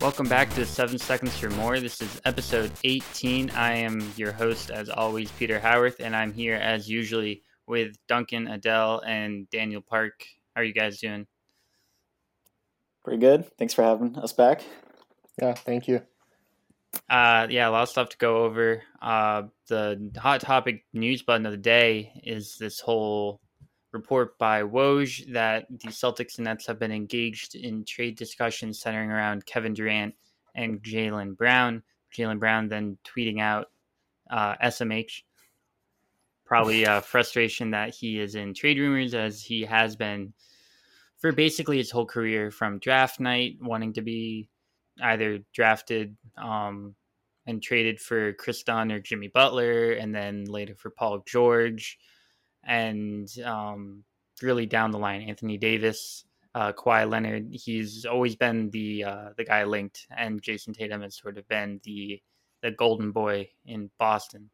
Welcome back to Seven Seconds or More. This is episode 18. I am your host, as always, Peter Howarth, and I'm here as usually with Duncan, Adele, and Daniel Park. How are you guys doing? Pretty good. Thanks for having us back. Yeah, thank you. Uh, yeah, a lot of stuff to go over. Uh, the hot topic news button of the day is this whole report by Woj that the Celtics and Nets have been engaged in trade discussions centering around Kevin Durant and Jaylen Brown. Jaylen Brown then tweeting out uh, SMH, probably uh, frustration that he is in trade rumors as he has been for basically his whole career from draft night, wanting to be either drafted um, and traded for Kris Dunn or Jimmy Butler, and then later for Paul George and um, really down the line, Anthony Davis, uh, Kawhi Leonard. He's always been the uh, the guy linked, and Jayson Tatum has sort of been the the golden boy in Boston.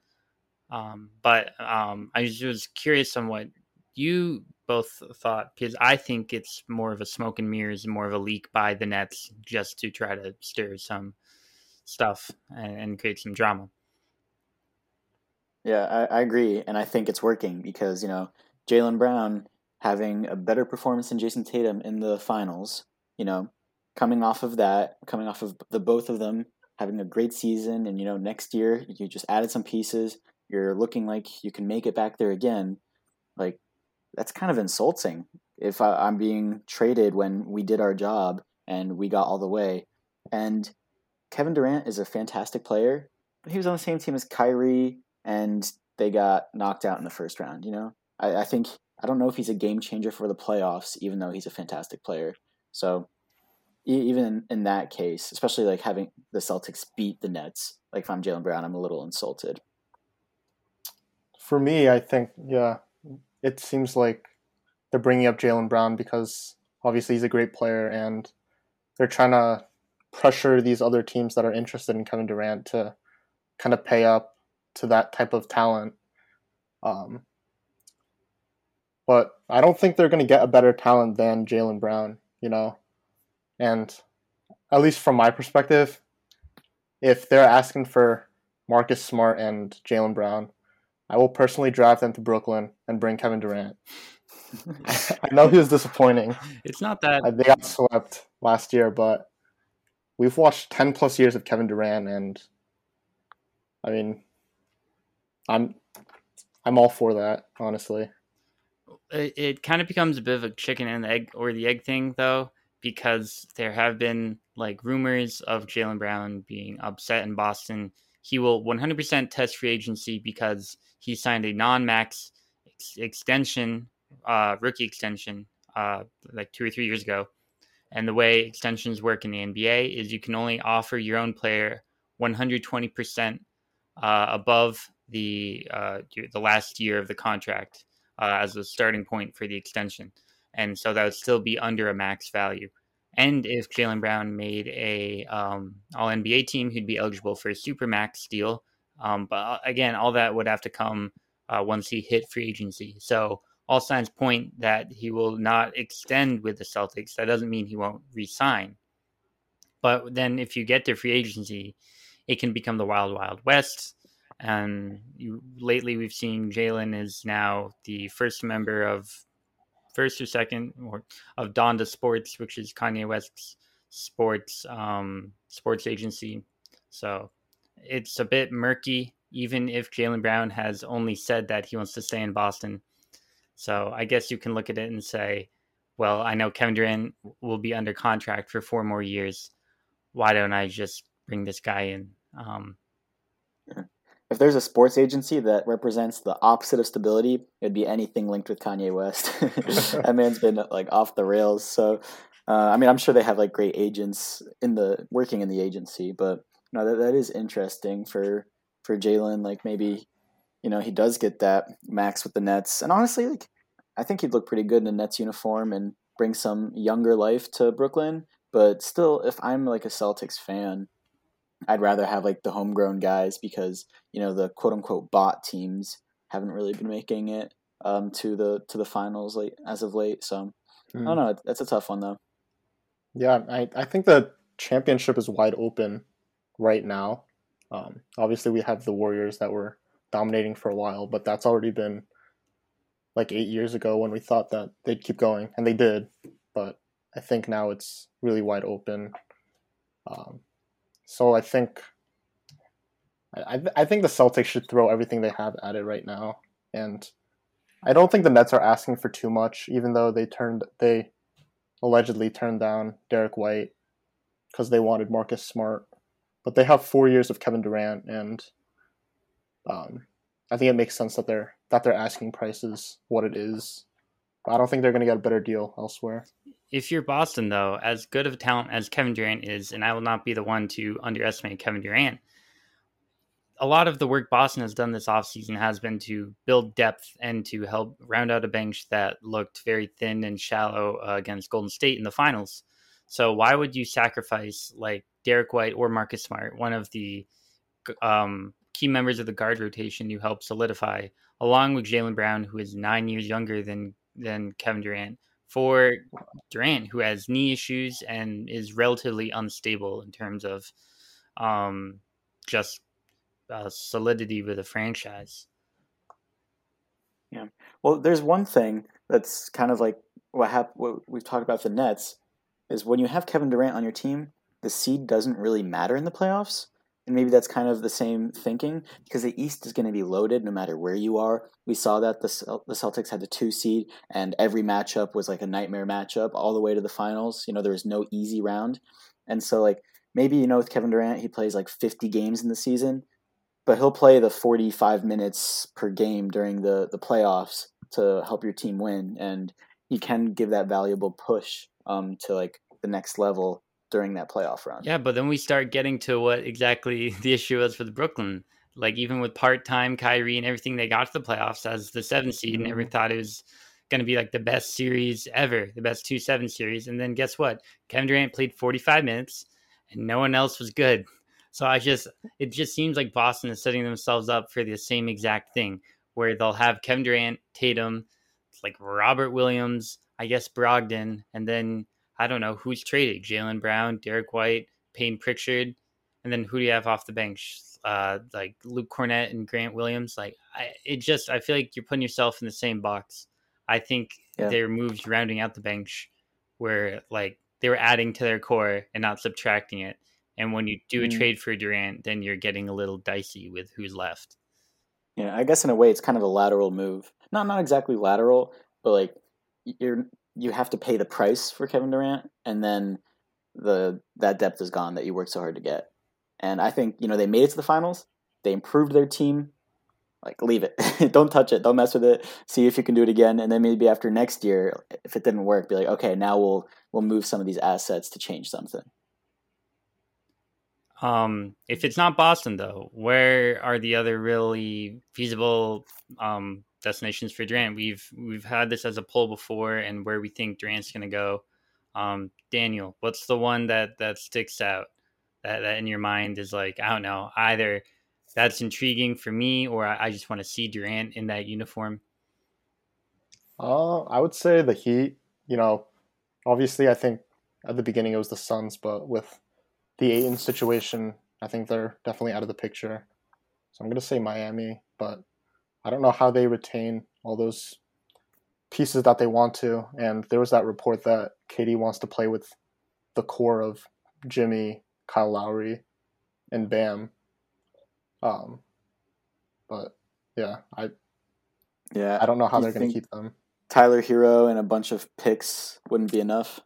Um, but um, I was, curious on what you both thought because I think it's more of a smoke and mirrors, more of a leak by the Nets just to try to stir some stuff and, and create some drama. Yeah, I, I agree, and I think it's working because you know Jaylen Brown having a better performance than Jayson Tatum in the finals. You know, coming off of that, coming off of the both of them having a great season, and you know next year you just added some pieces. You're looking like you can make it back there again. Like that's kind of insulting if I, I'm being traded when we did our job and we got all the way. And Kevin Durant is a fantastic player, but he was on the same team as Kyrie and they got knocked out in the first round. You know, I, I think I don't know if he's a game changer for the playoffs, even though he's a fantastic player. So even in, that case, especially like having the Celtics beat the Nets, like if I'm Jaylen Brown, I'm a little insulted. For me, I think yeah, it seems like they're bringing up Jaylen Brown because obviously he's a great player and they're trying to pressure these other teams that are interested in Kevin Durant to kind of pay up to that type of talent. Um, but I don't think they're going to get a better talent than Jaylen Brown, you know. And at least from my perspective, if they're asking for Marcus Smart and Jaylen Brown, I will personally drive them to Brooklyn and bring Kevin Durant. I know he was disappointing. It's not that they got swept last year, but we've watched ten plus years of Kevin Durant, and I mean, I'm I'm all for that, honestly. It, it kind of becomes a bit of a chicken and egg or the egg thing, though, because there have been like rumors of Jaylen Brown being upset in Boston. He will 100% test free agency because he signed a non-max ex- extension, uh, rookie extension, uh, like two or three years ago. And the way extensions work in the NBA is you can only offer your own player 120% uh, above the uh, the last year of the contract uh, as a starting point for the extension, and so that would still be under a max value. And if Jaylen Brown made a um, All NBA team, he'd be eligible for a super max deal. Um, but uh, again, all that would have to come uh, once he hit free agency. So all signs point that he will not extend with the Celtics. That doesn't mean he won't resign. But then if you get to free agency, it can become the wild, wild west. And you, lately, we've seen Jaylen is now the first member of first or second or of Donda Sports, which is Kanye West's sports um, sports agency. So it's a bit murky, even if Jaylen Brown has only said that he wants to stay in Boston. So I guess you can look at it and say, well, I know Kevin Durant will be under contract for four more years. Why don't I just bring this guy in? Um, if there's a sports agency that represents the opposite of stability, it'd be anything linked with Kanye West. that man's been like off the rails. So, uh, I mean, I'm sure they have like great agents in the working in the agency, but no, that that is interesting for for Jaylen. Like maybe, you know, he does get that max with the Nets, and honestly, like I think he'd look pretty good in a Nets uniform and bring some younger life to Brooklyn. But still, if I'm like a Celtics fan, I'd rather have like the homegrown guys because you know the quote unquote bot teams haven't really been making it um, to the to the finals late as of late. So mm. I don't hmm. know. That's a tough one though. Yeah, I I think the championship is wide open right now. Um, obviously, we have the Warriors that were dominating for a while, but that's already been like eight years ago when we thought that they'd keep going, and they did. But I think now it's really wide open. Um, so I think I, I think the Celtics should throw everything they have at it right now, and I don't think the Nets are asking for too much, even though they turned they allegedly turned down Derrick White because they wanted Marcus Smart, but they have four years of Kevin Durant, and um, I think it makes sense that they're that their asking price is what it is. I don't think they're going to get a better deal elsewhere. If you're Boston, though, as good of a talent as Kevin Durant is, and I will not be the one to underestimate Kevin Durant, a lot of the work Boston has done this offseason has been to build depth and to help round out a bench that looked very thin and shallow uh, against Golden State in the finals. So why would you sacrifice like Derrick White or Marcus Smart, one of the um, key members of the guard rotation you help solidify, along with Jaylen Brown, who is nine years younger than than Kevin Durant, for Durant, who has knee issues and is relatively unstable in terms of um, just uh, solidity with a franchise. Yeah. Well, there's one thing that's kind of like what happened. What we've talked about the Nets is when you have Kevin Durant on your team, the seed doesn't really matter in the playoffs. And maybe that's kind of the same thinking because the East is going to be loaded no matter where you are. We saw that the the Celtics had the two seed, and every matchup was like a nightmare matchup all the way to the finals. You know, there was no easy round, and so like maybe you know with Kevin Durant, he plays like 50 games in the season but he'll play the 45 minutes per game during the the playoffs to help your team win and he can give that valuable push um, to like the next level during that playoff run. Yeah, but then we start getting to what exactly the issue was for the Brooklyn. Like even with part-time Kyrie and everything, they got to the playoffs as the seventh seed, mm-hmm. and everyone thought it was going to be like the best series ever, the best two seven series. And then guess what? Kevin Durant played 45 minutes, and no one else was good. So I just it just seems like Boston is setting themselves up for the same exact thing where they'll have Kevin Durant, Tatum, like Robert Williams, I guess Brogdon, and then I don't know who's traded: Jaylen Brown, Derrick White, Payne Pritchard, and then who do you have off the bench? Uh, like Luke Kornet and Grant Williams. Like I, it just I feel like you're putting yourself in the same box. I think yeah. their moves rounding out the bench where like they were adding to their core and not subtracting it. And when you do a mm. trade for Durant, then you're getting a little dicey with who's left. Yeah, I guess in a way it's kind of a lateral move. Not not exactly lateral, but like you're you have to pay the price for Kevin Durant, and then the that depth is gone that you worked so hard to get. And I think you know they made it to the finals. They improved their team. Like leave it, don't touch it, don't mess with it. See if you can do it again, and then maybe after next year, if it didn't work, be like, okay, now we'll we'll move some of these assets to change something. Um, if it's not Boston, though, where are the other really feasible um, destinations for Durant? We've we've had this as a poll before, and where we think Durant's going to go. Um, Daniel, what's the one that that sticks out that, that in your mind is like I don't know either that's intriguing for me or I, I just want to see Durant in that uniform. Uh, I would say the Heat. You know, obviously, I think at the beginning it was the Suns, but with the Ayton situation, I think they're definitely out of the picture. So I'm going to say Miami, but I don't know how they retain all those pieces that they want to. And there was that report that KD wants to play with the core of Jimmy, Kyle Lowry, and Bam. Um, but yeah, I yeah I don't know how they're going to keep them. Tyler Herro and a bunch of picks wouldn't be enough.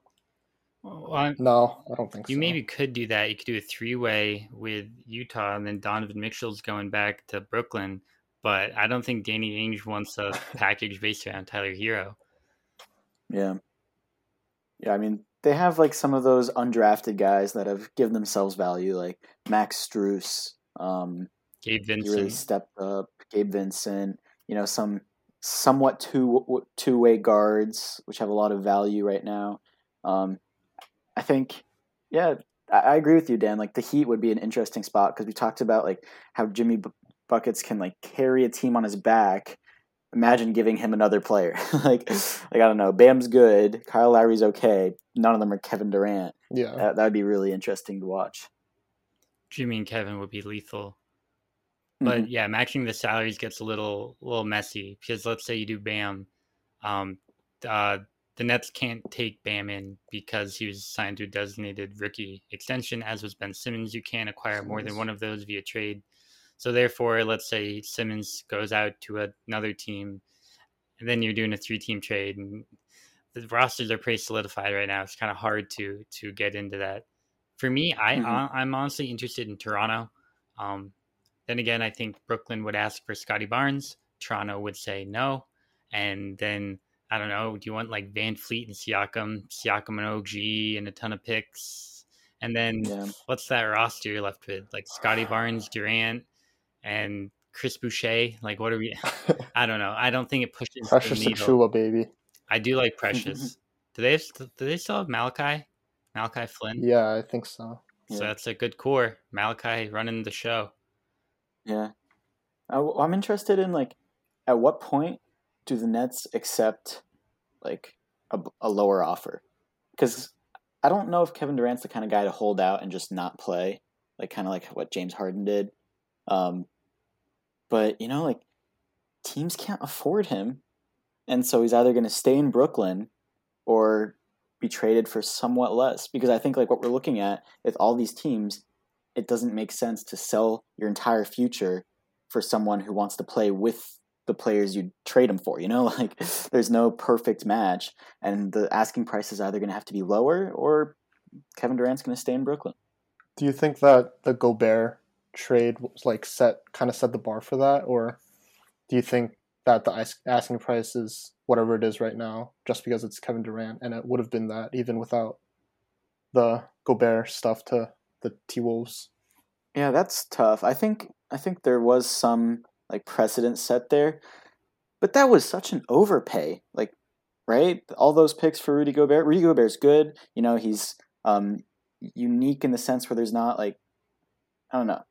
Well, no, I don't think you so. maybe could do that. You could do a three way with Utah and then Donovan Mitchell's going back to Brooklyn. But I don't think Danny Ainge wants a package based around Tyler Herro. Yeah. Yeah, I mean, they have like some of those undrafted guys that have given themselves value, like Max Strus, um, Gabe Vincent. really stepped up. Gabe Vincent, you know, some somewhat two two way guards, which have a lot of value right now. Um, I think, yeah, I, I agree with you, Dan. Like the Heat would be an interesting spot because we talked about like how Jimmy B- buckets can like carry a team on his back, imagine giving him another player. like, like I don't know. Bam's good. Kyle Lowry's okay. None of them are Kevin Durant. Yeah, That that would be really interesting to watch. Jimmy and Kevin would be lethal. But Mhm. yeah, matching the salaries gets a little little messy because let's say you do Bam, um, uh, the Nets can't take Bam in because he was signed to a designated rookie extension, as was Ben Simmons. You can't acquire more than one of those via trade. So therefore, let's say Simmons goes out to another team, and then you're doing a three-team trade, and the rosters are pretty solidified right now. It's kind of hard to to get into that. For me, I Mhm. uh, I'm honestly interested in Toronto. Um, then again, I think Brooklyn would ask for Scottie Barnes. Toronto would say no, and then I don't know. Do you want like VanVleet and Siakam, Siakam and OG, and a ton of picks? And then yeah. what's that roster you're left with? Like Scottie Barnes, Durant, and Chris Boucher. Like, what are we? I don't know. I don't think it pushes Precious the needle. Achiuwa, baby. I do like Precious. do they have, do they still have Malachi? Malachi Flynn. Yeah, I think so. So that's a good core. Malachi running the show. Yeah. I, am interested in like, at what point do the Nets accept like a, a lower offer? Because I don't know if Kevin Durant's the kind of guy to hold out and just not play, like kind of like what James Harden did. Um, but you know, like teams can't afford him, and so he's either going to stay in Brooklyn or be traded for somewhat less. Because I think like what we're looking at with all these teams, it doesn't make sense to sell your entire future for someone who wants to play with the players you trade him for. You know, like there's no perfect match, and the asking price is either going to have to be lower or Kevin Durant's going to stay in Brooklyn. Do you think that the Gobert trade like set kind of set the bar for that, or do you think that the asking price is whatever it is right now, just because it's Kevin Durant, and it would have been that even without the Gobert stuff to the T Wolves? Yeah, that's tough. I think I think there was some like precedent set there, but that was such an overpay. Like, right? All those picks for Rudy Gobert. Rudy Gobert's good. You know, he's um, unique in the sense where there's not like I don't know.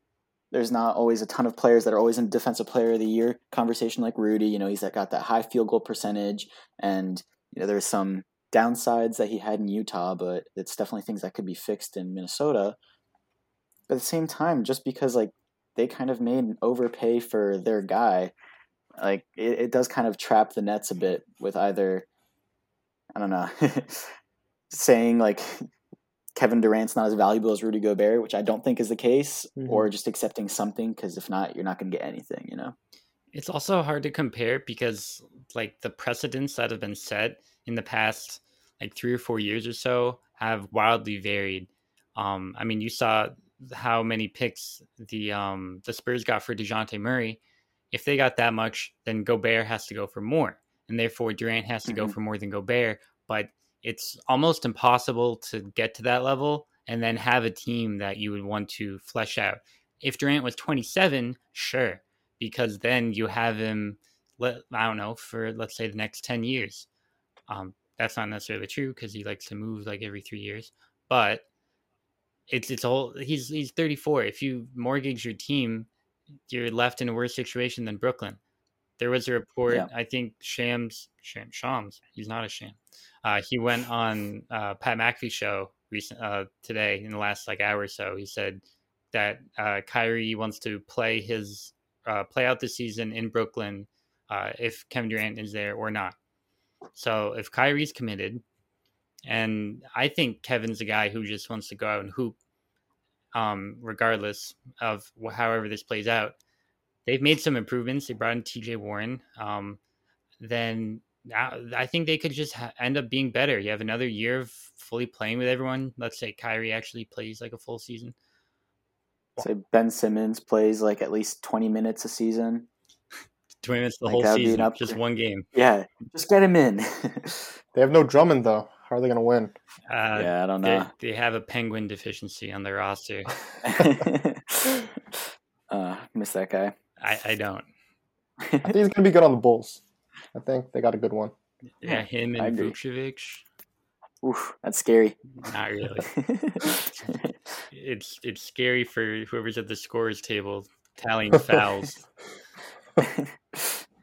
There's not always a ton of players that are always in defensive player of the year conversation like Rudy. You know, he's got that high field goal percentage, and you know there's some downsides that he had in Utah, but it's definitely things that could be fixed in Minnesota. But at the same time, just because like they kind of made an overpay for their guy, like it, it does kind of trap the Nets a bit with either I don't know saying like Kevin Durant's not as valuable as Rudy Gobert, which I don't think is the case, Mhm. or just accepting something because if not, you're not going to get anything, you know. It's also hard to compare because like the precedents that have been set in the past like three or four years or so have wildly varied. Um, I mean, you saw how many picks the um, the Spurs got for Dejounte Murray. If they got that much, then Gobert has to go for more, and therefore Durant has to go Mhm. for more than Gobert. But it's almost impossible to get to that level and then have a team that you would want to flesh out. If Durant was 27, sure, because then you have him, I don't know, for let's say the next 10 years. Um, that's not necessarily true because he likes to move like every three years, but it's it's all he's he's 34. If you mortgage your team, you're left in a worse situation than Brooklyn. There was a report, Yeah. I think Shams, Sham, Shams, he's not a sham. Uh, he went on uh, Pat McAfee show recent uh, today in the last like hour or so. He said that uh, Kyrie wants to play his uh, play out the season in Brooklyn uh, if Kevin Durant is there or not. So if Kyrie's committed, and I think Kevin's a guy who just wants to go out and hoop, um, regardless of wh- however this plays out. They've made some improvements. They brought in T.J. Warren. Um, then I think they could just ha- end up being better. You have another year of fully playing with everyone. Let's say Kyrie actually plays like a full season. Say Ben Simmons plays like at least 20 minutes a season. Twenty minutes the Like, whole that would be an season, upgrade. just one game. Yeah, just get him in. They have no Drummond though. How are they gonna win? Uh, yeah, I don't they, know. they have a penguin deficiency on their roster. uh, miss that guy. I, I don't. I think he's gonna be good on the Bulls. I think they got a good one. Yeah, him and agree. Vucevic. Oof, that's scary. Not really. It's it's scary for whoever's at the scorers table tallying fouls.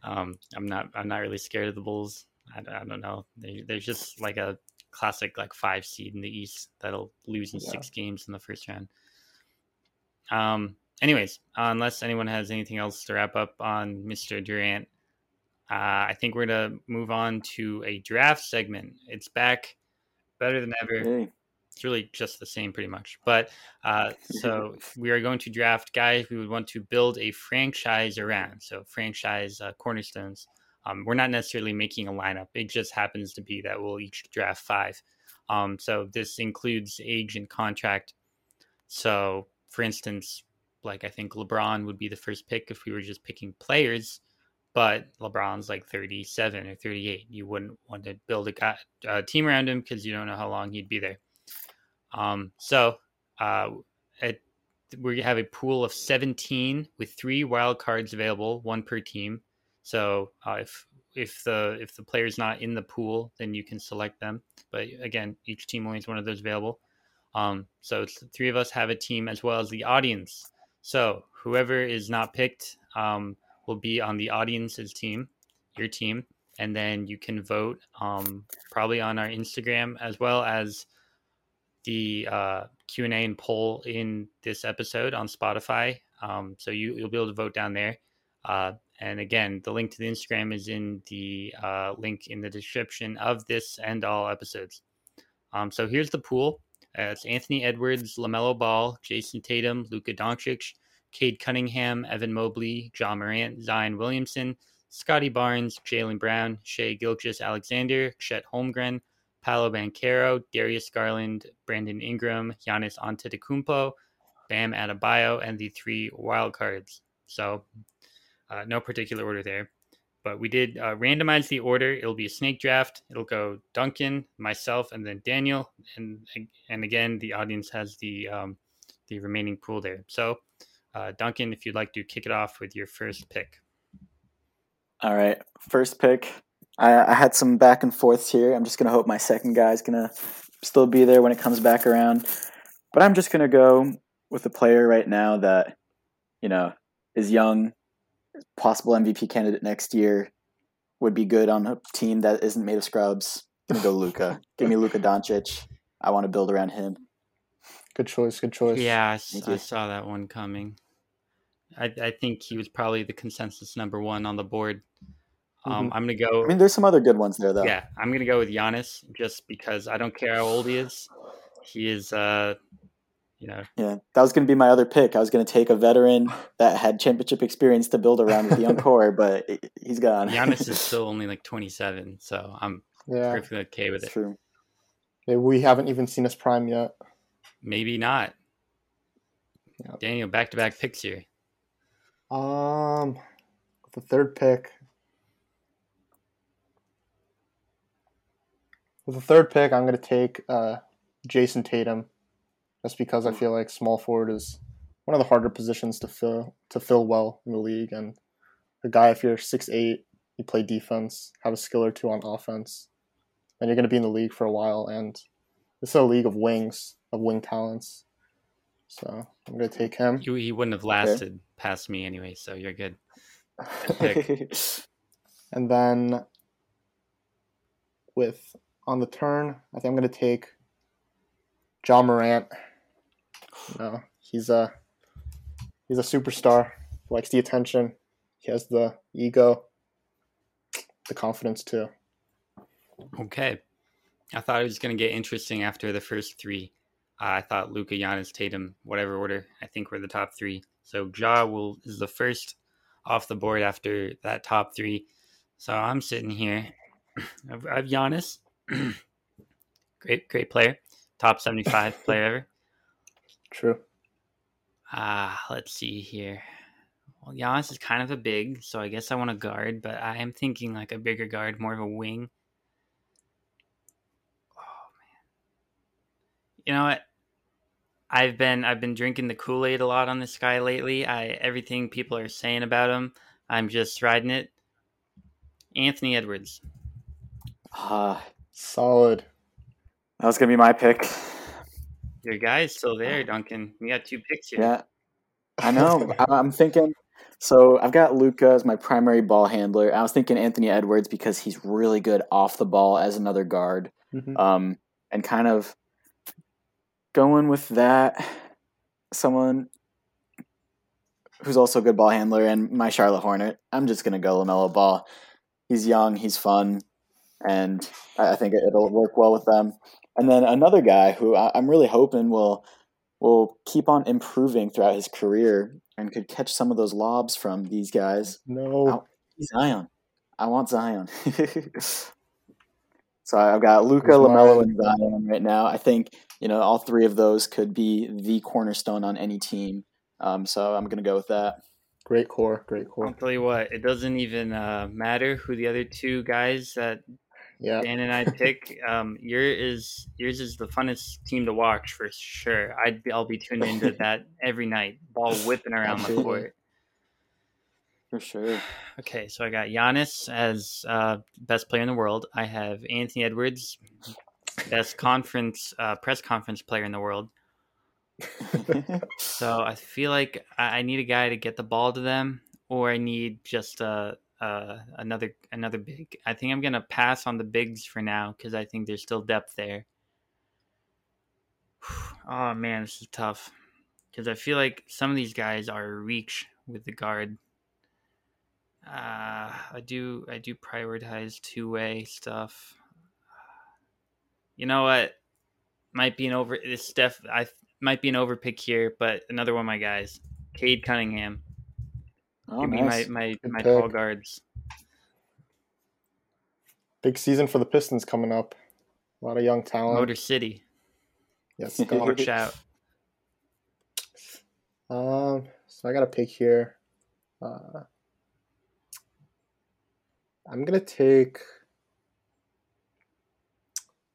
Um, I'm not. I'm not really scared of the Bulls. I, I don't know. They, they're just like a classic like five seed in the East that'll lose in Yeah. six games in the first round. Um. Anyways, unless anyone has anything else to wrap up on Mr. Durant, uh, I think we're gonna move on to a draft segment. It's back, better than ever Hey. it's really just the same pretty much but uh, so we are going to draft guys we would want to build a franchise around so franchise uh, cornerstones um, we're not necessarily making a lineup it just happens to be that we'll each draft five um, so this includes age and contract so for instance like i think lebron would be the first pick if we were just picking players but lebron's like 37 or 38 you wouldn't want to build a, guy, a team around him because you don't know how long he'd be there um, so uh, it, we have a pool of 17 with three wild cards available, one per team. So uh, if if the if the player's not in the pool, then you can select them. But again, each team only has one of those available. Um, so it's three of us have a team as well as the audience. So whoever is not picked um, will be on the audience's team, your team, and then you can vote um, probably on our Instagram as well as the uh, Q and A and poll in this episode on Spotify. Um, so you, you'll be able to vote down there. Uh, and again, the link to the Instagram is in the uh, link in the description of this and all episodes. Um, so here's the pool. Uh, it's Anthony Edwards, Lamelo Ball, Jayson Tatum, Luka Doncic, Cade Cunningham, Evan Mobley, Ja Morant, Zion Williamson, Scottie Barnes, Jaylen Brown, Shai Gilgeous-Alexander, Chet Holmgren, Paolo Banchero, Darius Garland, Brandon Ingram, Giannis Antetokounmpo, Bam Adebayo, and the three wild cards. So, uh, no particular order there. But we did uh, randomize the order. It'll be a snake draft. It'll go Duncan, myself, and then Daniel. And and again, the audience has the um, the remaining pool there. So, uh, Duncan, if you'd like to kick it off with your first pick. All right, first pick. I, I had some back and forths here. I'm just gonna hope my second guy's gonna still be there when it comes back around. But I'm just gonna go with a player right now that you know is young, possible MVP candidate next year, would be good on a team that isn't made of scrubs. Gonna go Luka. Give me Luka Doncic. I want to build around him. Good choice. Good choice. Yeah, I, s- I saw that one coming. I, I think he was probably the consensus number one on the board. Um, Mhm. I'm gonna go. I mean, there's some other good ones there though. Yeah, I'm gonna go with Giannis just because I don't care how old he is. He is, uh, you know, Yeah, that was going to be my other pick. I was going to take a veteran that had championship experience to build around with the young core, but he- he's gone. Giannis is still only like 27, so I'm Yeah. perfectly okay with it. true. Yeah, We haven't even seen his prime yet. Maybe not. Yeah. Daniel, back to back picks here. Um, the third pick. With the third pick, I'm going to take uh, Jayson Tatum, just because I hmm. feel like small forward is one of the harder positions to fill to fill well in the league, and a guy if you're six eight, you play defense, have a skill or two on offense, and you're going to be in the league for a while. And this is a league of wings, of wing talents. So I'm going to take him. You, he wouldn't have lasted past me anyway, so you're good. pick. And then with on the turn, I think I'm gonna take Ja Morant. No, he's a he's a superstar. Likes the attention. He has the ego, the confidence too. Okay. I thought it was going to get interesting after the first three. Uh, I thought Luka, Giannis, Tatum, whatever order. I think we're the top three. So Ja will is the first off the board after that top three. So I'm sitting here. I've, I have Giannis, great, great player, top 75 player ever. True. Ah, let's see here. Well, Giannis is kind of a big, so I guess I want a guard, but I am thinking like a bigger guard, more of a wing. Oh man. You know what? I've been I've been drinking the Kool-Aid a lot on this guy lately. I everything people are saying about him, I'm just riding it. Anthony Edwards. Ah, Solid. that was going to be my pick. Your guy is still there, Duncan. We got two picks here. Yeah, I know. I- I'm thinking. So I've got Luka as my primary ball handler. I was thinking Anthony Edwards because he's really good off the ball as another guard. Mhm. Um, and kind of going with that, someone who's also a good ball handler and my Charlotte Hornet. I'm just gonna go Lamelo Ball. He's young, he's fun, and I I think it'll work well with them. And then another guy who I- I'm really hoping will will keep on improving throughout his career and could catch some of those lobs from these guys. No. Zion. I want Zion. so I've got Luka, Who's Lamelo, and Zion right now. I think you know all three of those could be the cornerstone on any team. Um, so I'm gonna go with that. Great core. Great core. I'll tell you what, it doesn't even uh, matter who the other two guys that Yeah. Dan and I pick. Um, your is yours is the funnest team to watch for sure. I'd be, I'll be tuned into that every night, ball whipping around the court. For sure. Okay, so I got Giannis as uh, best player in the world. I have Anthony Edwards, best conference uh, press conference player in the world. So I feel like I, I need a guy to get the ball to them, or I need just uh, uh, another another big. I think I'm gonna pass on the bigs for now because I think there's still depth there. Oh man, this is tough because I feel like some of these guys are reach with the guard. Uh, I do I do prioritize two way stuff. You know what? Might be an over this stuff. I might be an overpick here, but another one of my guys, Cade Cunningham. Oh, Give nice. me my my, Good my pick. tall guards. Big season for the Pistons coming up. A lot of young talent. Motor City. Yes. Watch out. Um. So I got a pick here. Uh, I'm gonna take.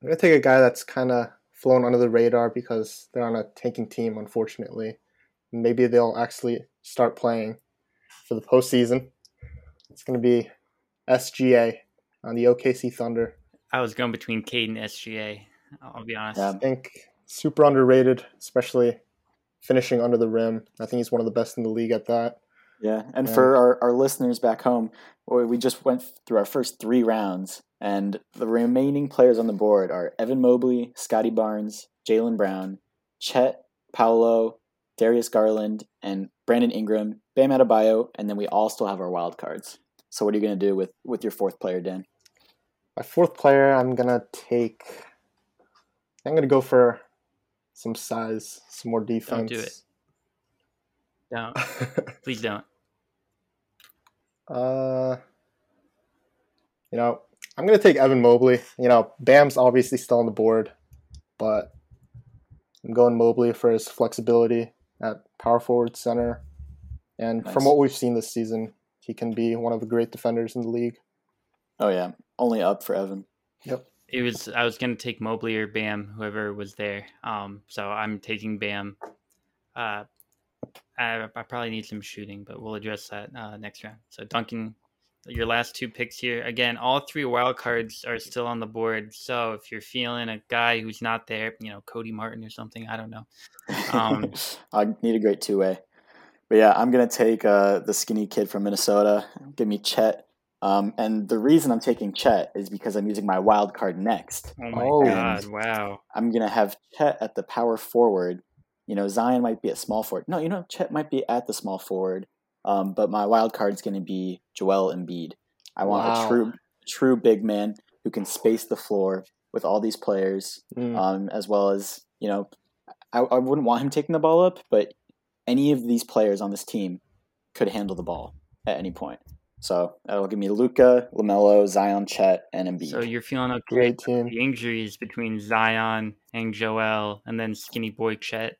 I'm gonna take a guy that's kind of flown under the radar because they're on a tanking team, unfortunately. Maybe they'll actually start playing for the postseason. It's gonna be SGA on the OKC Thunder. I was going between Cade and SGA. I'll be honest. Yeah. I think super underrated, especially finishing under the rim. I think he's one of the best in the league at that. Yeah, and Yeah. for our, our listeners back home, we we just went through our first three rounds, and the remaining players on the board are Evan Mobley, Scottie Barnes, Jaylen Brown, Chet, Paolo, Darius Garland, and Brandon Ingram, Bam Adebayo, and then we all still have our wild cards. So what are you going to do with, with your fourth player, Dan? My fourth player, I'm gonna take. I'm gonna go for some size, some more defense. Don't do it. Don't. Please don't. uh, you know, I'm gonna take Evan Mobley. You know, Bam's obviously still on the board, but I'm going Mobley for his flexibility at power forward center, and from what we've seen this season, he can be one of the great defenders in the league. Oh yeah, only up for Evan. Yep. It was I was gonna take Mobley or Bam, whoever was there. Um, so I'm taking Bam. Uh, I, I probably need some shooting, but we'll address that uh, next round. So Duncan, your last two picks here. Again, all three wild cards are still on the board. So if you're feeling a guy who's not there, you know, Cody Martin or something, I don't know. Um, I need a great two way. But yeah, I'm gonna take uh, the skinny kid from Minnesota. Give me Chet. Um, and the reason I'm taking Chet is because I'm using my wild card next. Oh my Oh. god! Wow. I'm gonna have Chet at the power forward. You know, Zion might be at small forward. No, you know, Chet might be at the small forward. Um, but my wild card is gonna be Joel Embiid. I want Wow. a true, true big man who can space the floor with all these players Mm. um, as well as you know, I, I wouldn't want him taking the ball up, but any of these players on this team could handle the ball at any point. So that'll give me Luka, Lamelo, Zion, Chet, and Embiid. So you're feeling okay? Great team. The injuries between Zion and Joel, and then Skinny Boy Chet.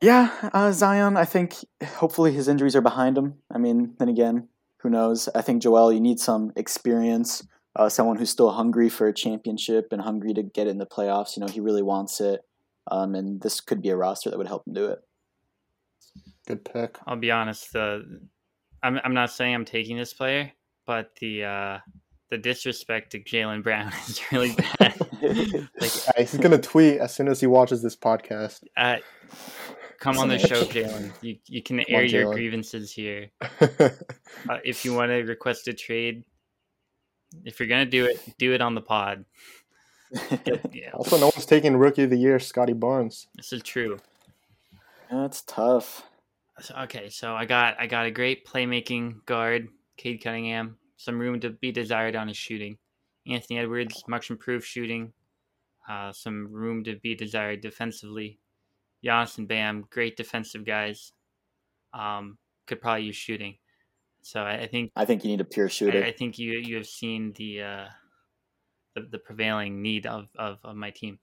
yeah, uh, Zion. I think hopefully his injuries are behind him. I mean, then again, who knows? I think Joel, you need some experience. Uh, someone who's still hungry for a championship and hungry to get in the playoffs. You know, he really wants it. Um, and this could be a roster that would help him do it. Good pick. I'll be honest. The I'm I'm not saying I'm taking this player, but the uh, the disrespect to Jaylen Brown is really bad. like Yeah, he's gonna tweet as soon as he watches this podcast. uh, come on the Some show. Jaylen. You you can on, air your grievances here. Uh, if you want to request a trade, if you're gonna do it, do it on the pod. Yeah, also, no one's taking Rookie of the Year, Scottie Barnes. this is true. That's tough. So- Okay, so I got I got a great playmaking guard, Cade Cunningham. Some room to be desired on his shooting. Anthony Edwards, much improved shooting. Uh, some room to be desired defensively. Giannis and Bam, great defensive guys. Um, could probably use shooting. So I, I think I think you need a pure shooter. I, I think you you have seen the uh, the, the prevailing need of, of, of my team.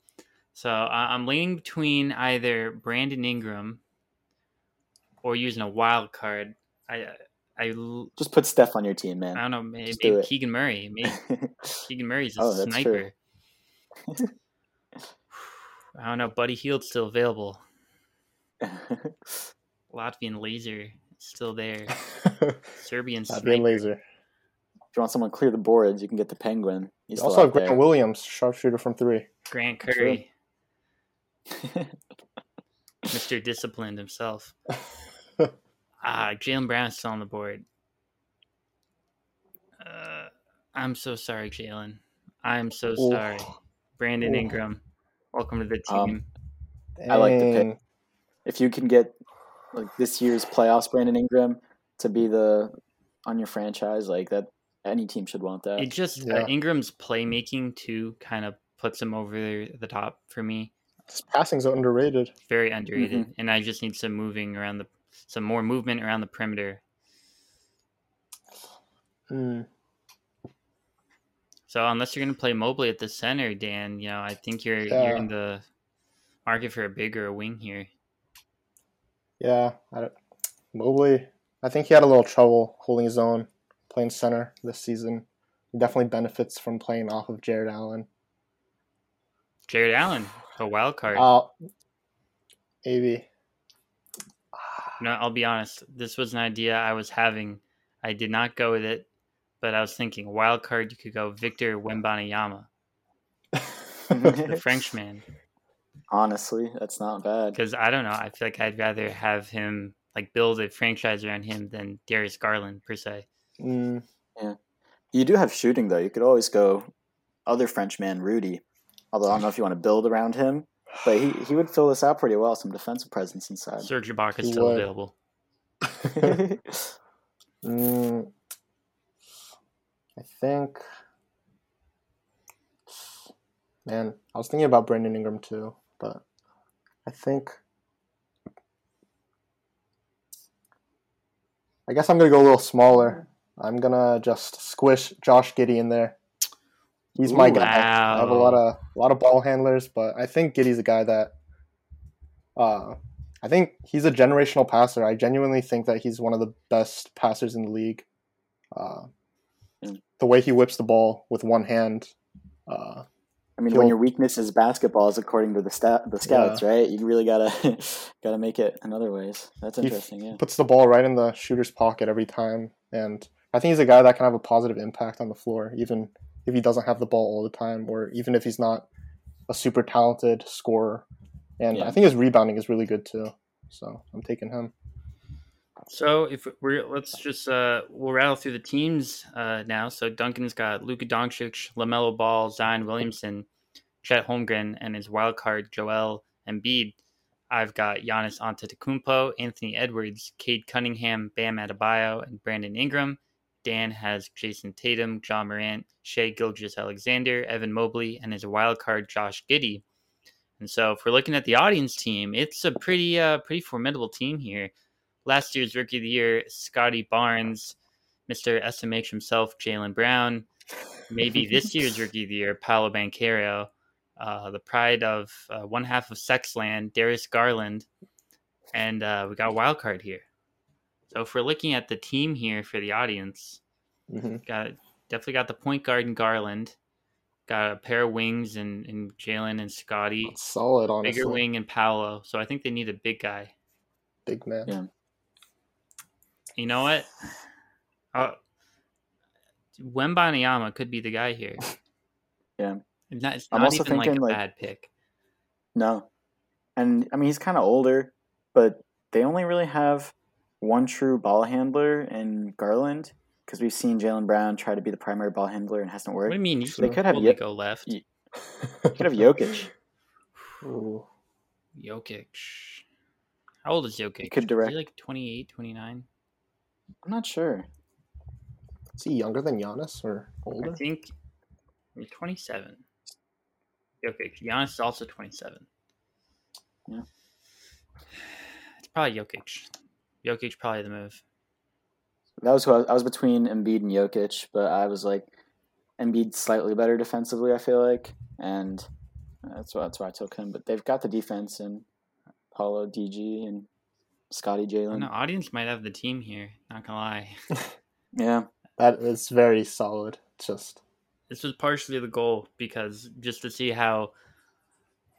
So I, I'm leaning between either Brandon Ingram or using a wild card. I I, l- Just put Steph on your team, man. I don't know maybe, Just do maybe it. Keegan Murray. Maybe Keegan Murray's a Oh, that's sniper. I don't know. Buddy Hield's still available. Latvian laser still there. Serbian That'd sniper. laser. if you want someone to clear the boards, you can get the Penguin. He's You also have out Grant there. Williams, sharpshooter from three. Grant Curry, Mr. Disciplined himself. Ah, Jaylen Brown's still on the board. Uh, I'm so sorry, Jaylen. I'm so Ooh. sorry. Brandon Ooh. Ingram, welcome to the Um, team. I like the pick. If you can get like this year's playoffs, Brandon Ingram to be the on your franchise, like that, any team should want that. it just yeah. uh, Ingram's playmaking too kind of puts him over the top for me. His passing's underrated. Very underrated, Mm-hmm. and I just need some moving around the some more movement around the perimeter. Hmm. So unless you're going to play Mobley at the center, Dan, you know I think you're you're in the market for a bigger wing here. Yeah, I don't, Mobley. I think he had a little trouble holding his own playing center this season. He definitely benefits from playing off of Jarrett Allen. Jarrett Allen, a wild card. Uh, maybe. No, I'll be honest. This was an idea I was having. I did not go with it, but I was thinking wild card. You could go Victor Wembanyama, the Frenchman, Honestly, that's not bad. because I don't know. I feel like I'd rather have him like build a franchise around him than Darius Garland per se. Mm, You do have shooting though. You could always go other Frenchman, Rudy. Although I don't know if you want to build around him, but he, he would fill this out pretty well. Some defensive presence inside. Serge Ibaka is still would. available. mm, I think. Man, I was thinking about Brandon Ingram too, but I think. I guess I'm gonna go a little smaller. I'm gonna just squish Josh Giddey in there. He's my Ooh, guy. I have a lot of a lot of ball handlers, but I think Giddey's a guy that uh I think he's a generational passer. I genuinely think that he's one of the best passers in the league. Uh, Mm. the way he whips the ball with one hand, uh, I mean, when your weakness is basketball, is according to the stat the scouts, right? You really gotta gotta make it in other ways. That's He f- interesting. Yeah. puts the ball right in the shooter's pocket every time, and I think he's a guy that can have a positive impact on the floor, even if he doesn't have the ball all the time, or even if he's not a super talented scorer. And Yeah. I think his rebounding is really good too. So I'm taking him. So if we're let's just uh we'll rattle through the teams uh now. So Duncan's got Luka Doncic, Lamelo Ball, Zion Williamson, Chet Holmgren, and his wild card Joel Embiid. I've got Giannis Antetokounmpo, Anthony Edwards, Cade Cunningham, Bam Adebayo, and Brandon Ingram. Dan has Jayson Tatum, Ja Morant, Shai Gilgeous-Alexander, Evan Mobley, and his wild card Josh Giddey. And so if we're looking at the audience team, it's a pretty uh pretty formidable team here last year's rookie of the year, Scottie Barnes, Mr. SMH himself, Jaylen Brown, maybe this year's rookie of the year, Paolo Banchero, uh, the pride of uh, one half of Sexland, Darius Garland, and uh, we got a wild card here. So if we're looking at the team here for the audience, hmm got definitely got the point guard in Garland, got a pair of wings and, in Jaylen and Scottie, Solid, honestly. bigger wing in Paolo. So I think they need a big guy. Big man. Yeah. You know what? Uh, Wembanyama could be the guy here. Yeah. It's not, it's I'm not also even like a thinking, like- bad pick. No, and I mean he's kind of older. but they only really have one true ball handler in Garland because we've seen Jaylen Brown try to be the primary ball handler and hasn't worked. What worked. do you mean? You They could could have totally Yo- go left. Ye- You could have Jokic. Ooh. Jokic. How old is Jokic? could Is direct- he like 28, 29? I'm not sure. Is he younger than Giannis or older? I think he's 27. Jokic. Giannis is also 27. Yeah. It's probably Jokic. Jokic probably the move. That was who I was, I was between Embiid and Jokic, but I was like Embiid slightly better defensively. I feel like, and that's why that's why I took him. But they've got the defense and Paolo, DG, and Scottie Jaylen. The audience might have the team here. Not gonna lie. Yeah, That is very solid. Just this was partially the goal because just to see how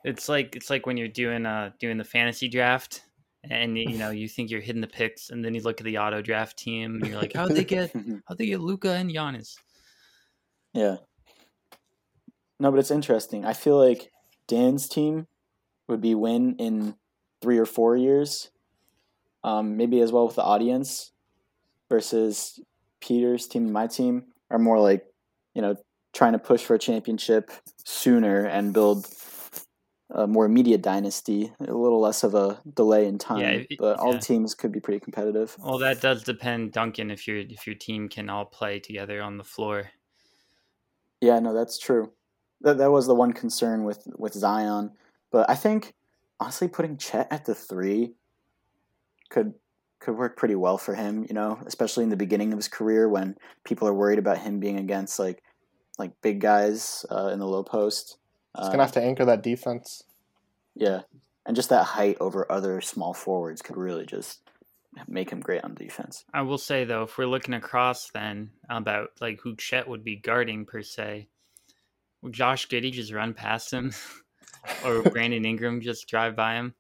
it's like it's like when you're doing uh doing the fantasy draft and you know you think you're hitting the picks and then you look at the auto draft team and you're like how'd they get how'd they get Luka and Giannis yeah. No, but it's interesting. I feel like Dan's team would be win in three or four years, um, maybe as well with the audience, versus Peter's team and my team are more like, you know, trying to push for a championship sooner and build a more immediate dynasty, a little less of a delay in time. Yeah, it- but all yeah. the teams could be pretty competitive. well that does depend Duncan if your if your team can all play together on the floor Yeah, no, that's true. That that was the one concern with with Zion, but I think honestly putting Chet at the three could could work pretty well for him. You know, especially in the beginning of his career when people are worried about him being against like like big guys uh, in the low post. He's gonna have to anchor that defense. yeah, and just that height over other small forwards could really just make him great on defense. I will say though if we're looking across then about like who Chet would be guarding per se would Josh Giddey just run past him or Brandon Ingram just drive by him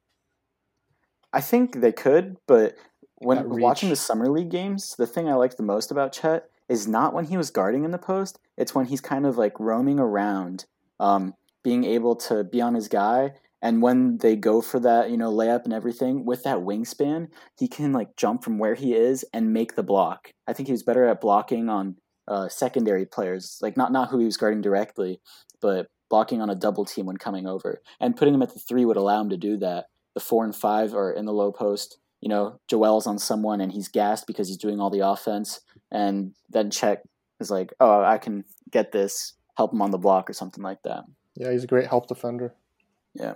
I think they could, but when watching the summer league games, the thing I liked the most about Chet is not when he was guarding in the post. It's when he's kind of like roaming around, um, being able to be on his guy. And when they go for that, you know, layup and everything with that wingspan, he can like jump from where he is and make the block. I think he was better at blocking on uh, secondary players, like not not who he was guarding directly, but blocking on a double team when coming over. And putting him at the three would allow him to do that the four and five are in the low post. You know, Joel's on someone and he's gassed because he's doing all the offense. And then Chet is like, oh, I can get this, help him on the block or something like that. Yeah, he's a great help defender. Yeah.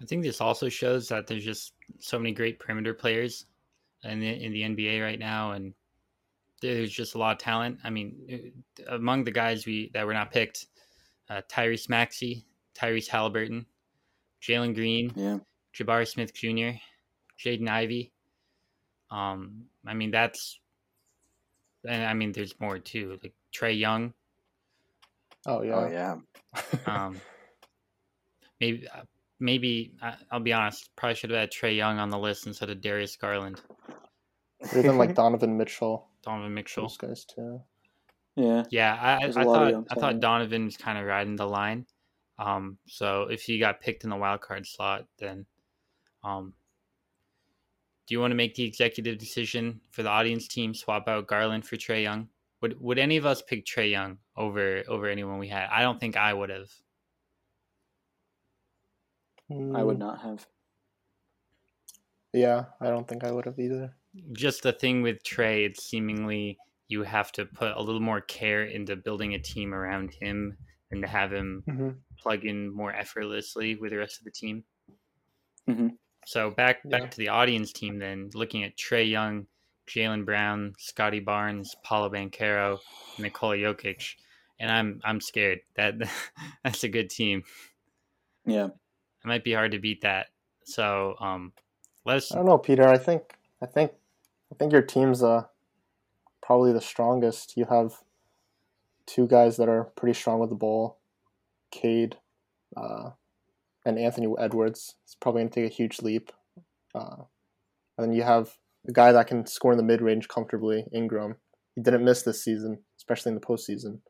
I think this also shows that there's just so many great perimeter players in the in the NBA right now, and there's just a lot of talent. I mean, uh, among the guys we that were not picked, uh, Tyrese Maxey, Tyrese Haliburton, Jalen Green, Yeah. Jabari Smith Jr., Jaden Ivey. Um, I mean that's, and I mean there's more too, like Trae Young. Oh yeah. Oh, yeah. Um, maybe, uh, maybe I- I'll be honest. Probably should have had Trae Young on the list instead of Darius Garland, Or even like Donovan Mitchell. Donovan Mitchell. Those guys too. yeah. Yeah, I, I, There's a I lot of thought I thought. Donovan was kind of riding the line. Um, so if he got picked in the wild card slot, then, um, do you want to make the executive decision for the audience team swap out Garland for Trae Young? Would Would any of us pick Trae Young over over anyone we had? I don't think I would have. I would Mm, not have. Yeah, I don't think I would have either. just the thing with Trae, it's seemingly you have to put a little more care into building a team around him and to have him hmm plug in more effortlessly with the rest of the team. Mhm. So back back Yeah. to the audience team then, looking at Trae Young, Jaylen Brown, Scottie Barnes, Paolo Banchero, Nikola Jokic, and I'm I'm scared that that's a good team. Yeah. It might be hard to beat that. So um, let's I don't know, Peter. I think I think I think your team's uh probably the strongest. You have two guys that are pretty strong with the ball, Cade, uh, and Anthony Edwards. It's probably gonna take a huge leap. Uh, and then you have a guy that can score in the mid range comfortably, Ingram. He didn't miss this season, especially in the postseason.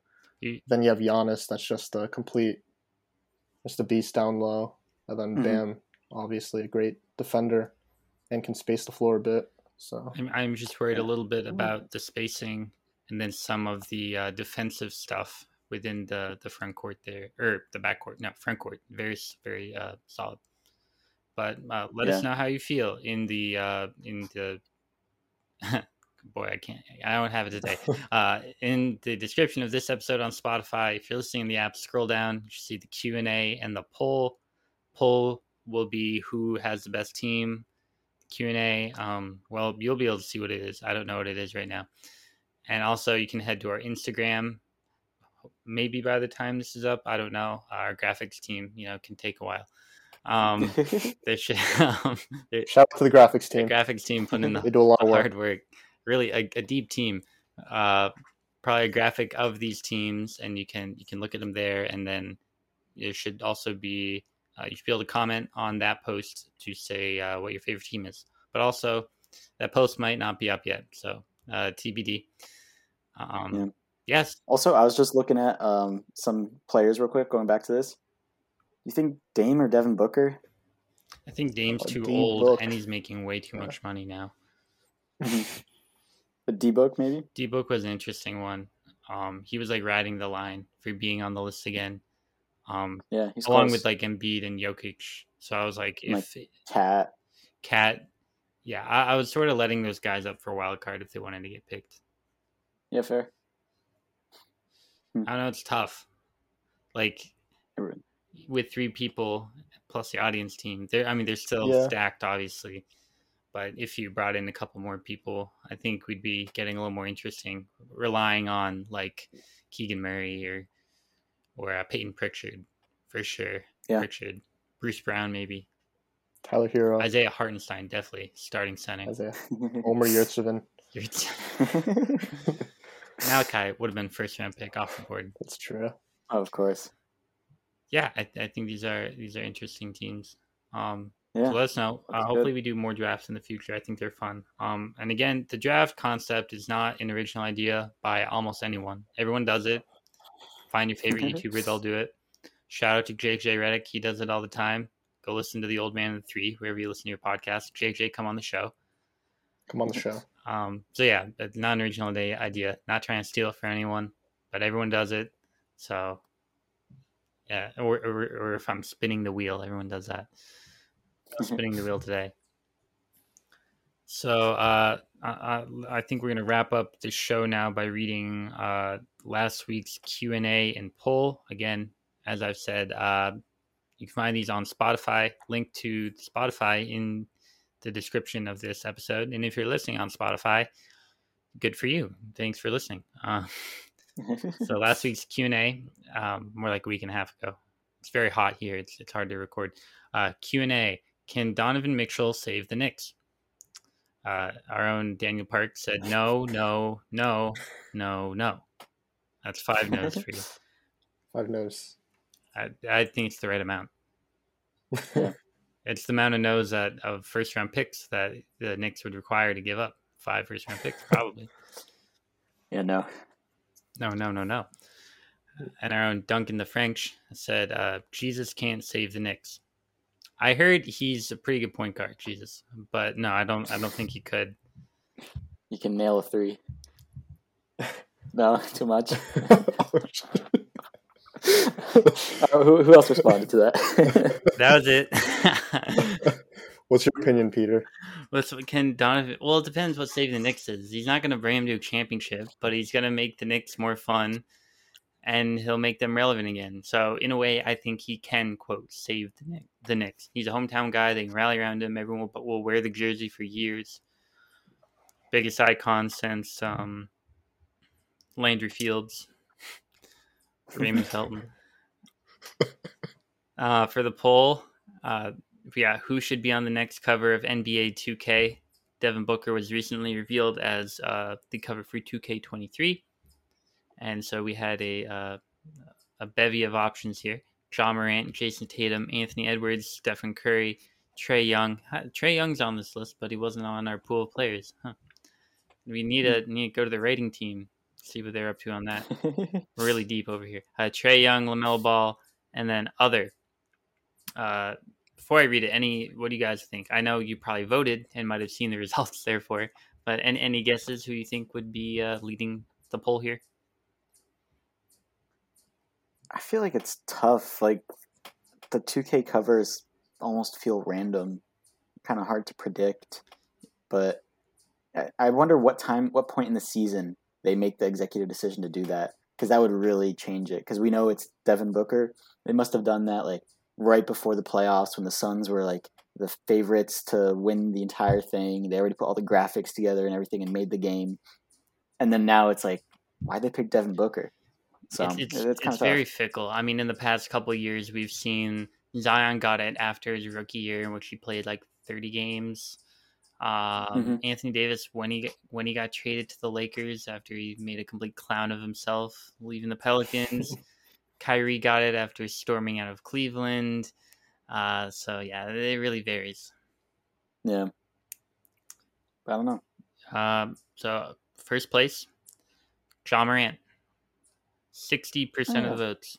you, Then you have Giannis, that's just a complete, just a beast down low. And then Mhm. Bam, obviously a great defender and can space the floor a bit. So I'm, I'm just worried a little bit about the spacing and then some of the uh, defensive stuff within the the front court there or the back court. No, front court. Very very uh, solid. But uh, let us know how you feel in the uh, in the. Boy, I can't. I don't have it today. Uh, in the description of this episode on Spotify, if you're listening in the app, scroll down. You should see the Q and A and the poll. Poll will be who has the best team. Q and A. Um, well, you'll be able to see what it is. I don't know what it is right now. And also, you can head to our Instagram. Maybe by the time this is up, I don't know. Our graphics team, you know, can take a while. Um, they should. Um, the shout out to the graphics the team. graphics team putting in the They do a lot of work. hard work. Really, a, a deep team. Uh, probably a graphic of these teams, and you can you can look at them there, and then it should also be uh, you should be able to comment on that post to say uh, what your favorite team is. But also, that post might not be up yet, so uh, TBD. Um, Yeah. Yes, Also, I was just looking at um, some players real quick. Going back to this, you think Dame or Devin Booker? I think Dame's too D old, Book. and he's making way too Yeah. much money now. A D Book maybe? D Book was an interesting one. Um, he was like riding the line for being on the list again. Um, Yeah, he's along close. with like Embiid and Jokic. So I was like, Like- if Cat. Cat, yeah, I, I was sort of letting those guys up for a wild card if they wanted to get picked. Yeah, fair. I don't know, it's tough. Like Everyone. With three people plus the audience team, they're I mean they're still Yeah. stacked, obviously. But if you brought in a couple more people, I think we'd be getting a little more interesting, relying on like Keegan Murray or or uh, Payton Pritchard for sure. Yeah. Pritchard, Bruce Brown, maybe Tyler Herro, Isaiah Hartenstein, definitely starting center. Isaiah, Omer Yurtseven. Malachi would have been first round pick off the board. That's true. of course. Yeah, I, I think these are these are interesting teams. Um, Yeah. So let us know. Uh, hopefully, good. we do more drafts in the future. I think they're fun. Um, and again, the draft concept is not an original idea by almost anyone. Everyone does it. Find your favorite YouTuber; they'll do it. Shout out to JJ Redick; he does it all the time. Go listen to the Old Man of the Three wherever you listen to your podcast. JJ, come on the show. Come on the show. Um, so yeah, not an original idea. Not trying to steal it from anyone, but everyone does it. So yeah, or or, or if I'm spinning the wheel, everyone does that. Spinning the wheel today. So uh, I, I, I think we're gonna wrap up the show now by reading uh, last week's Q and A and poll. Again, as I've said, uh, you can find these on Spotify. Link to Spotify in the description of this episode. And if you're listening on Spotify, good for you. Thanks for listening. So last week's Q and A, um, more like a week and a half ago. It's very hot here. It's it's hard to record. Uh, Q and A: Can Donovan Mitchell save the Knicks? Uh, our own Daniel Park said no, no, no, no, no. That's five no's for you. Five no's. I, I think it's the right amount. It's the amount of no's that of first round picks that the Knicks would require to give up. Five first round picks, probably. yeah, no. No, no, no, no. And our own Duncan the French said, uh, Jesus can't save the Knicks. I heard he's a pretty good point guard, Jesus. But no, I don't I don't think he could. You can nail a three. No, too much. Uh, who, who else responded to that? That was it. What's your opinion, Peter? What's can Donovan? Well, it depends what saving the Knicks is. He's not going to bring him to a championship, but he's going to make the Knicks more fun, and he'll make them relevant again. So, in a way, I think he can quote save the Knicks. The Knicks. He's a hometown guy. They can rally around him. Everyone will, will wear the jersey for years. Biggest icon since um, Landry Fields, Raymond Felton. Uh, for the poll, uh, yeah, who should be on the next cover of NBA 2K? Devin Booker was recently revealed as uh, the cover for 2K23, and so we had a uh, a bevy of options here: Ja Morant, Jayson Tatum, Anthony Edwards, Stephen Curry, Trae Young. Trae Young's on this list, but he wasn't on our pool of players. Huh. We need to need to go to the rating team, see what they're up to on that. We're really deep over here. Uh, Trae Young, LaMelo Ball, and then other. Uh, before I read it, any what do you guys think? I know you probably voted and might have seen the results, therefore. But any any guesses who you think would be uh, leading the poll here? I feel like it's tough. Like the 2K covers almost feel random, kind of hard to predict. But I- I wonder what time, what point in the season they make the executive decision to do that, because that would really change it. Because we know it's Devin Booker. They must have done that like right before the playoffs when the Suns were like the favorites to win the entire thing. They already put all the graphics together and everything and made the game. And then now it's like, why'd they pick Devin Booker? So it's it's, it's, it's, kind of very fickle. I mean, in the past couple of years, we've seen Zion got it after his rookie year, in which he played like 30 games. Um, Mhm. Anthony Davis, when he when he got traded to the Lakers after he made a complete clown of himself, leaving the Pelicans. Kyrie got it after storming out of Cleveland. Uh, so yeah, it really varies. yeah. But I don't know. Um, so first place, Ja Morant, sixty percent of the votes.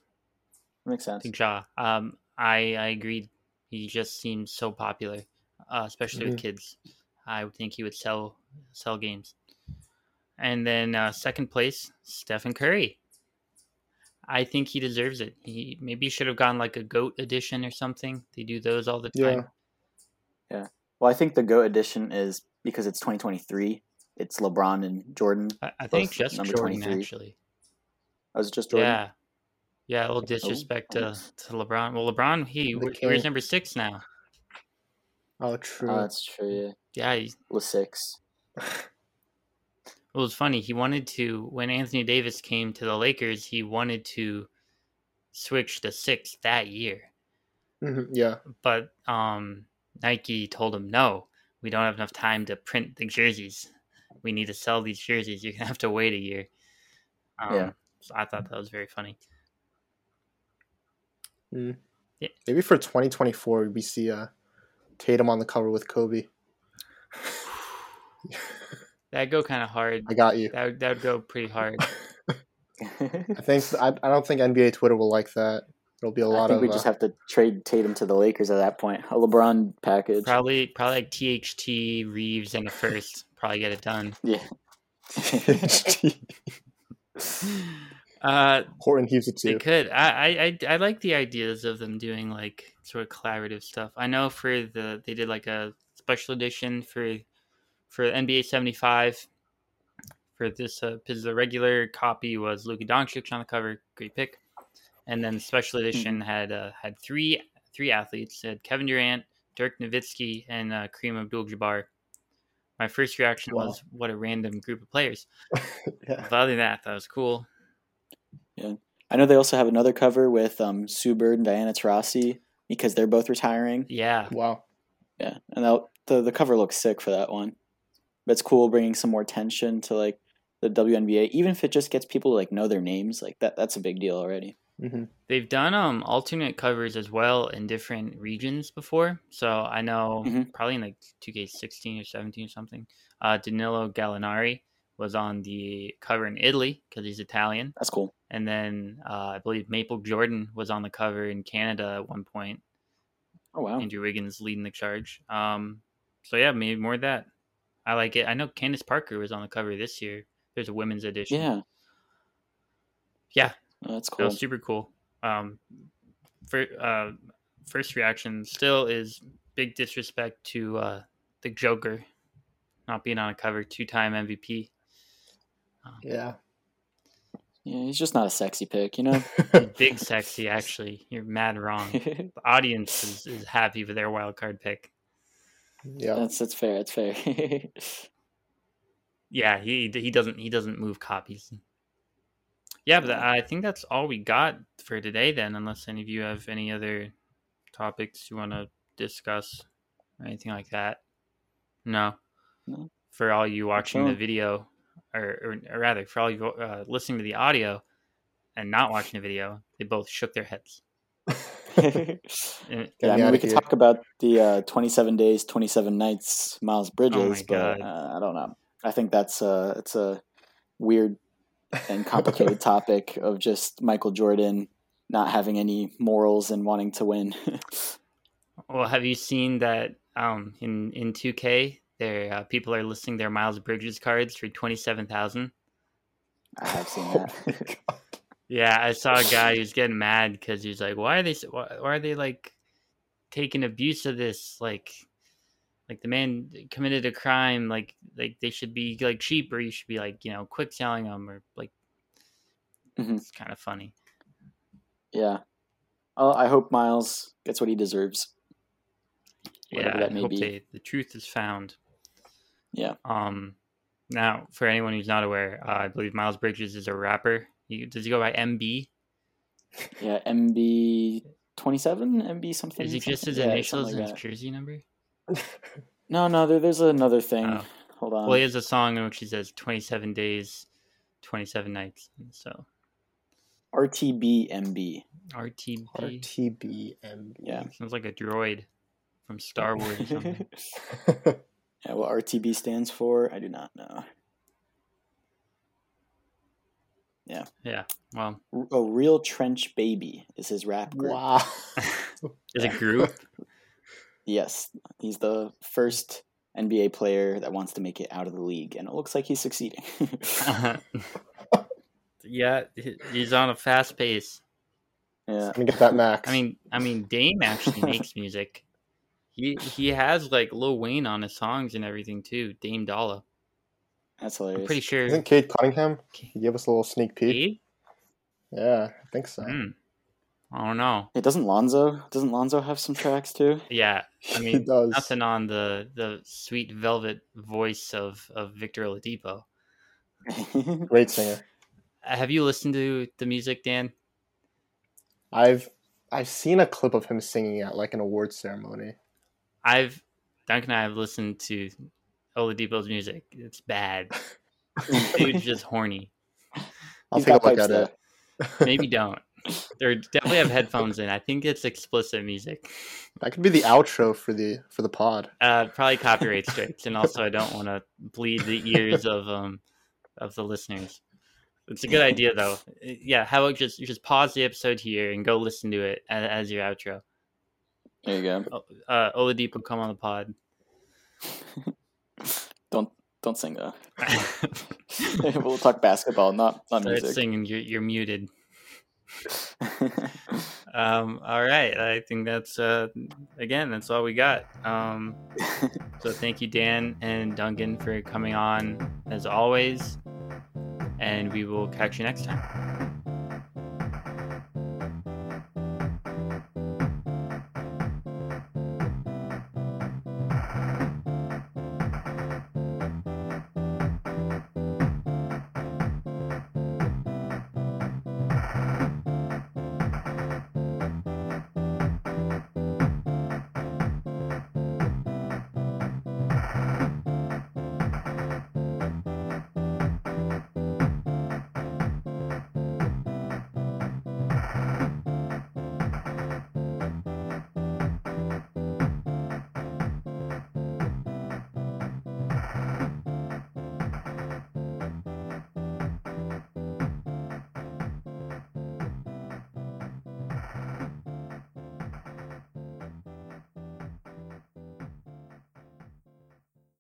Makes sense. Big Ja. Um, I I agreed. He just seems so popular, uh, especially with kids. I would think he would sell sell games. And then uh, second place, Stephen Curry. I think he deserves it. He maybe should have gotten like a goat edition or something. They do those all the time. Yeah. time. Well, I think the GOAT edition is because it's 2023. It's LeBron and Jordan. I, I think Both just number Jordan 23. actually. Oh, I was just Jordan. Yeah. Yeah, a little oh, disrespect to, to LeBron. Well, LeBron, he They number six now? Oh, true. Oh, that's true. Yeah, Yeah, he, was six. It was funny. He wanted to when Anthony Davis came to the Lakers. He wanted to switch to six that year, Mhm, Yeah. but um, Nike told him no. We don't have enough time to print the jerseys. We need to sell these jerseys. You're gonna have to wait a year. Um, Yeah. So I thought that was very funny. Maybe for 2024, we see uh, Tatum on the cover with Kobe. That'd go kind of hard. I got you. That would, that would go pretty hard. I think I, I don't think NBA Twitter will like that. It'll be a lot think of we just uh, have to trade Tatum to the Lakers at that point. A LeBron package. Probably, probably like THT Reaves and a first. Probably get it done. Yeah. Uh, Horton Hughes it They could. I, I I I like the ideas of them doing like sort of collaborative stuff. I know for the they did like a special edition for for NBA seventy five. For this, uh, because the regular copy was Luka Doncic on the cover, great pick, and then the special edition had uh, had three three athletes. It had Kevin Durant, Dirk Nowitzki, and uh, Kareem Abdul-Jabbar. My first reaction Wow. was, "What a random group of players." Yeah. But other than that, that was cool. Yeah, I know they also have another cover with um, Sue Bird and Diana Taurasi because they're both retiring. Yeah, Wow. Yeah, and that, the the cover looks sick for that one. But it's cool bringing some more attention to like the WNBA, even if it just gets people to like know their names. Like that, that's a big deal already. hmm They've done um alternate covers as well in different regions before. So I know Mhm. probably in like 2K16 or 17 or something. Uh, Danilo Gallinari was on the cover in Italy because he's Italian, That's cool. and then uh, I believe Maple Jordan was on the cover in Canada at one point. Oh wow. Andrew Wiggins leading the charge. Um, so yeah, maybe more of that. I like it. I know Candace Parker was on the cover this year. There's a women's edition. Yeah. Yeah, Oh, that's That cool. was super cool. Um, for, uh, first reaction still is big disrespect to uh, the Joker not being on a cover, two time MVP. Yeah. Yeah, he's just not a sexy pick, you know. Big sexy, actually. You're mad wrong. The audience is, is happy with their wild card pick. Yeah. that's that's fair. That's fair. Yeah, he he doesn't he doesn't move copies. Yeah, but I think that's all we got for today. Then, unless any of you have any other topics you want to discuss or anything like that. No. No. For all you watching the video, or, or, or rather, for all you uh, listening to the audio and not watching the video, they both shook their heads. And- yeah, I mean, outta we could here. talk about the uh, 27 days, 27 nights, Miles Bridges, but uh, I don't know. I think that's uh, it's a weird and complicated topic of just Michael Jordan not having any morals and wanting to win. Well, have you seen that um, in in 2K? There, uh, people are listing their Miles Bridges cards for twenty seven thousand. I have seen Oh that. my God. Yeah, I saw a guy who's getting mad because he's like, "Why are they? Why, why are they like taking abuse of this? Like, like the man committed a crime. Like, like they should be like cheap, or you should be like, you know, quick selling them, or like." Mhm. It's kind of funny. yeah. Oh, I hope Miles gets what he deserves. Whatever yeah, that I may hope be. they, the truth is found. Yeah. Um, now for anyone who's not aware, uh, I believe Miles Bridges is a rapper. He, does he go by MB? Yeah, MB twenty seven, MB something. Is he just his yeah, initials something and his jersey number? No, no, there, there's another thing. Oh. Hold on. Well, he has a song in which he says 27 days, 27 nights. So RTB MB. RTB RTBMB. Yeah. sounds like a droid from Star Wars or something. Yeah, what RTB stands for, I do not know. Yeah. Yeah. Well, R- Oh, Real Trench Baby is his rap group. wow. is a group. Yes, he's the first NBA player that wants to make it out of the league, and it looks like he's succeeding. Uh-huh. yeah, he's on a fast pace. yeah, Let me get that max. I mean, I mean, Dame actually makes music. He he has like Lil Wayne on his songs and everything too. Dame Dollar. That's I'm hilarious. pretty sure. isn't Cade Cunningham? He gave us a little sneak peek. Cade? Yeah, I think so. Hmm. I don't know. Hey, doesn't Lonzo? Doesn't Lonzo have some tracks too? Yeah, I he mean, does. nothing on the the sweet velvet voice of of Victor Oladipo. Great singer. Uh, Have you listened to the music, Dan? I've I've seen a clip of him singing at like an award ceremony. I've Duncan and I have listened to Oladipo's music. It's bad. Dude's just horny. I'll He's take a look at it. Maybe don't. They definitely have headphones in. I think it's explicit music. That could be the outro for the for the pod. Uh, probably copyright strikes, and also I don't want to bleed the ears of um of the listeners. It's a good idea though. Yeah, how about just just pause the episode here and go listen to it as, as your outro. There you go. Uh, Oladipo, come on the pod. Don't don't sing we'll talk basketball, not not Start music. singing. You're you're muted. Um, all right, I think that's uh, again that's all we got. Um, so thank you, Dan and Duncan, for coming on as always, and we will catch you next time.